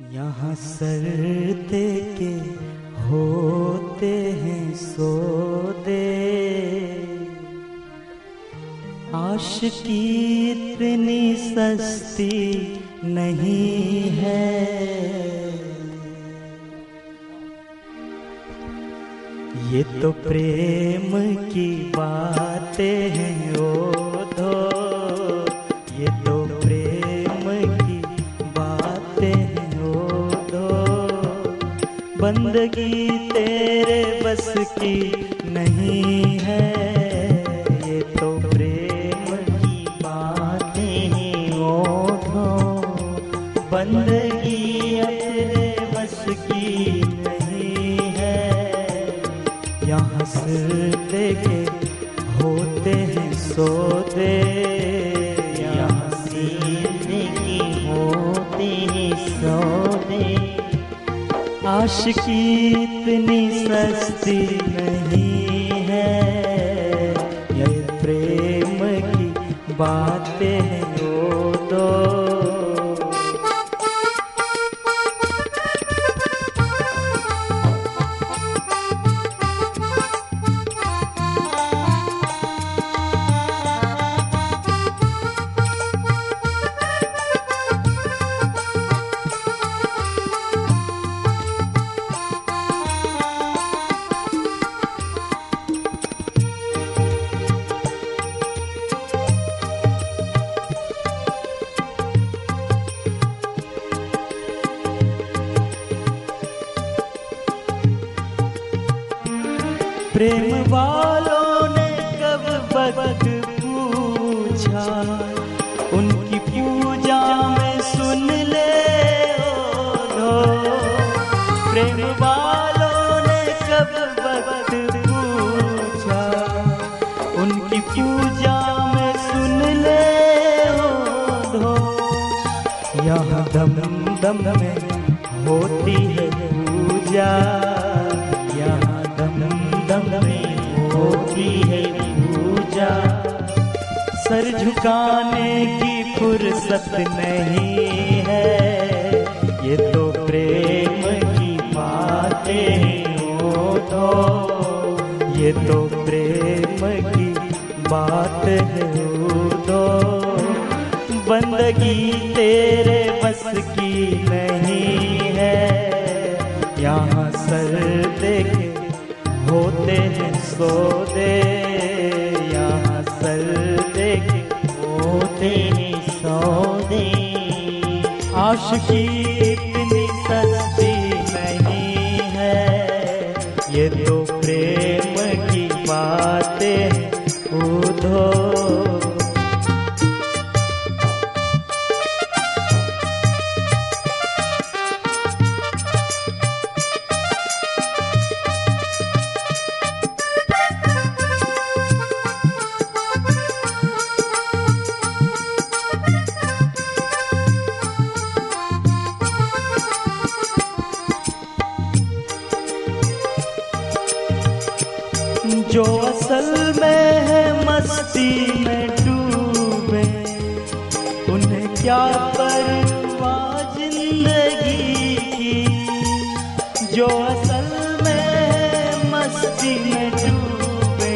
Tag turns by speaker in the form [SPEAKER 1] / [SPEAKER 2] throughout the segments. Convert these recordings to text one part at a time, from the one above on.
[SPEAKER 1] यहाँ सर के होते हैं सोते आश की इतनी सस्ती नहीं है। ये तो प्रेम की बातें हैं ओ बंदगी तेरे बस की आशिकी इतनी सस्ती नहीं। प्रेम वालों ने कब वक्त पूछा उनकी पूजा में सुन ले ओ प्रेम वालों ने कब वक्त पूछा उनकी पूजा में सुन ले ओ लो यहाँ दम दम में होती है पूजा। होती है पूजा। सर झुकाने की फुर्सत नहीं है। ये तो प्रेम की बातें हैं तो। ये तो प्रेम की बात है ओ तो। बंदगी तेरे बस की नहीं हैं देख यहाँ सौदे। देखे असल में है मस्ती में डूबे। उन्हें क्या परवाह ज़िंदगी की? जो असल में है मस्ती में डूबे।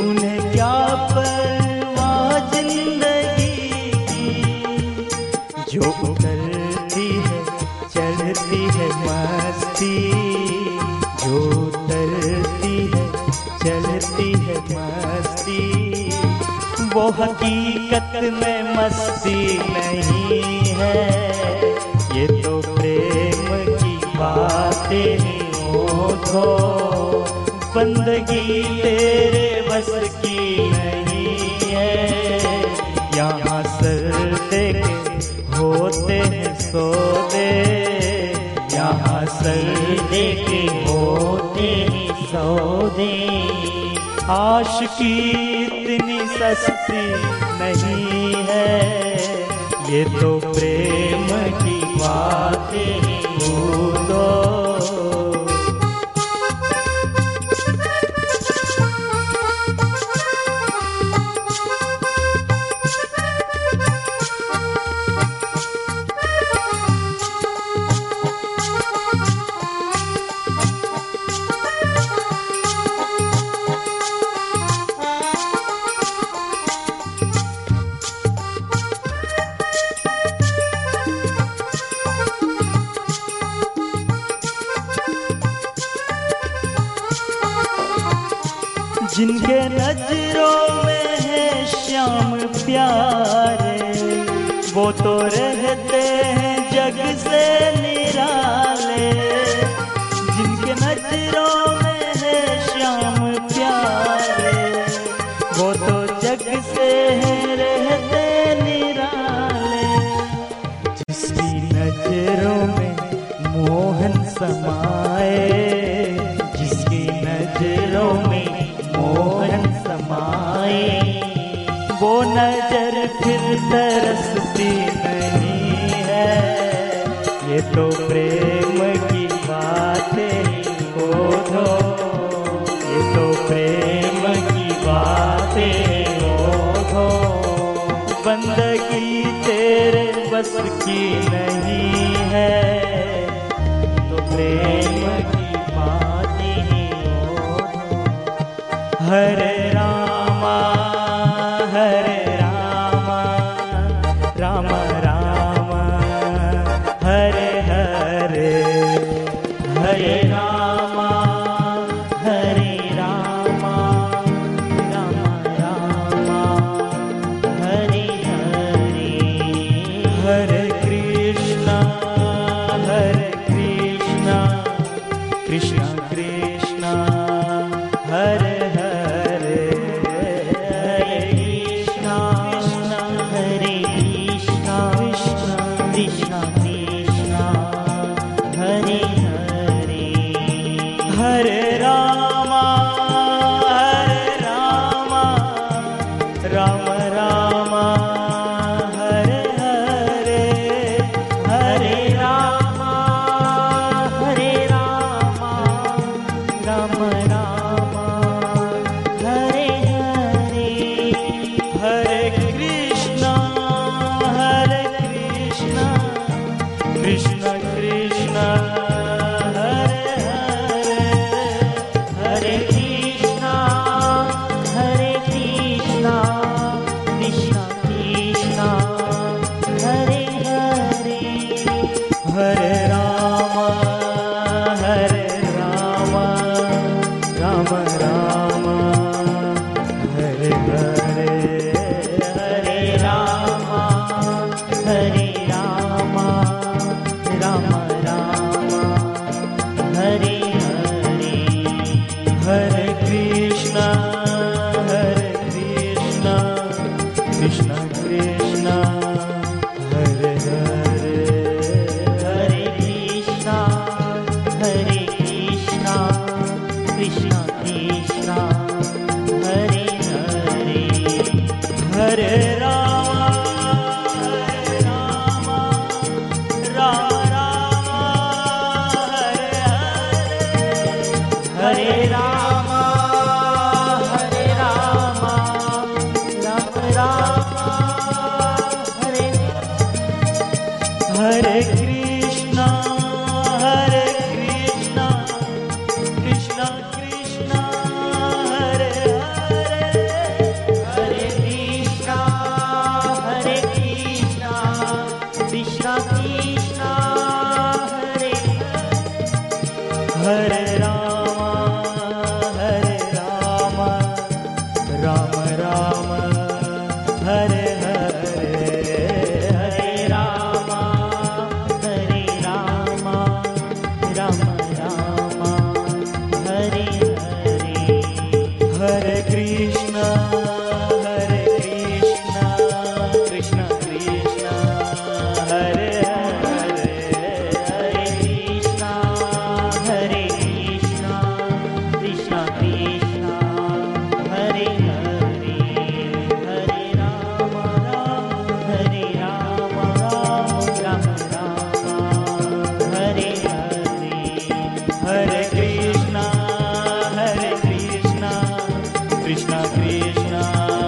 [SPEAKER 1] उन्हें क्या परवाह ज़िंदगी की? जो उतरती है, चढ़ती है, मस्ती हकीकत में मस्ती नहीं है। ये तो प्रेम की बातें हो बंदगी तेरे बस की नहीं है। यहाँ सर देखे होते हैं सोदे। यहाँ सर देखे होते हैं सौदे। आशिकी इतनी सस्ती नहीं है। ये तो प्रेम की बातें भूलो जिनके नज़रों में है श्याम प्यारे वो तो रहते हैं जग से नि वो नज़र फिर तरसती नहीं है। ये तो प्रेम की बातें को दो ये तो प्रेम की बातें दो बंदगी तेरे बस की नहीं है। तो प्रेम की बातें हर Krishna Krishna.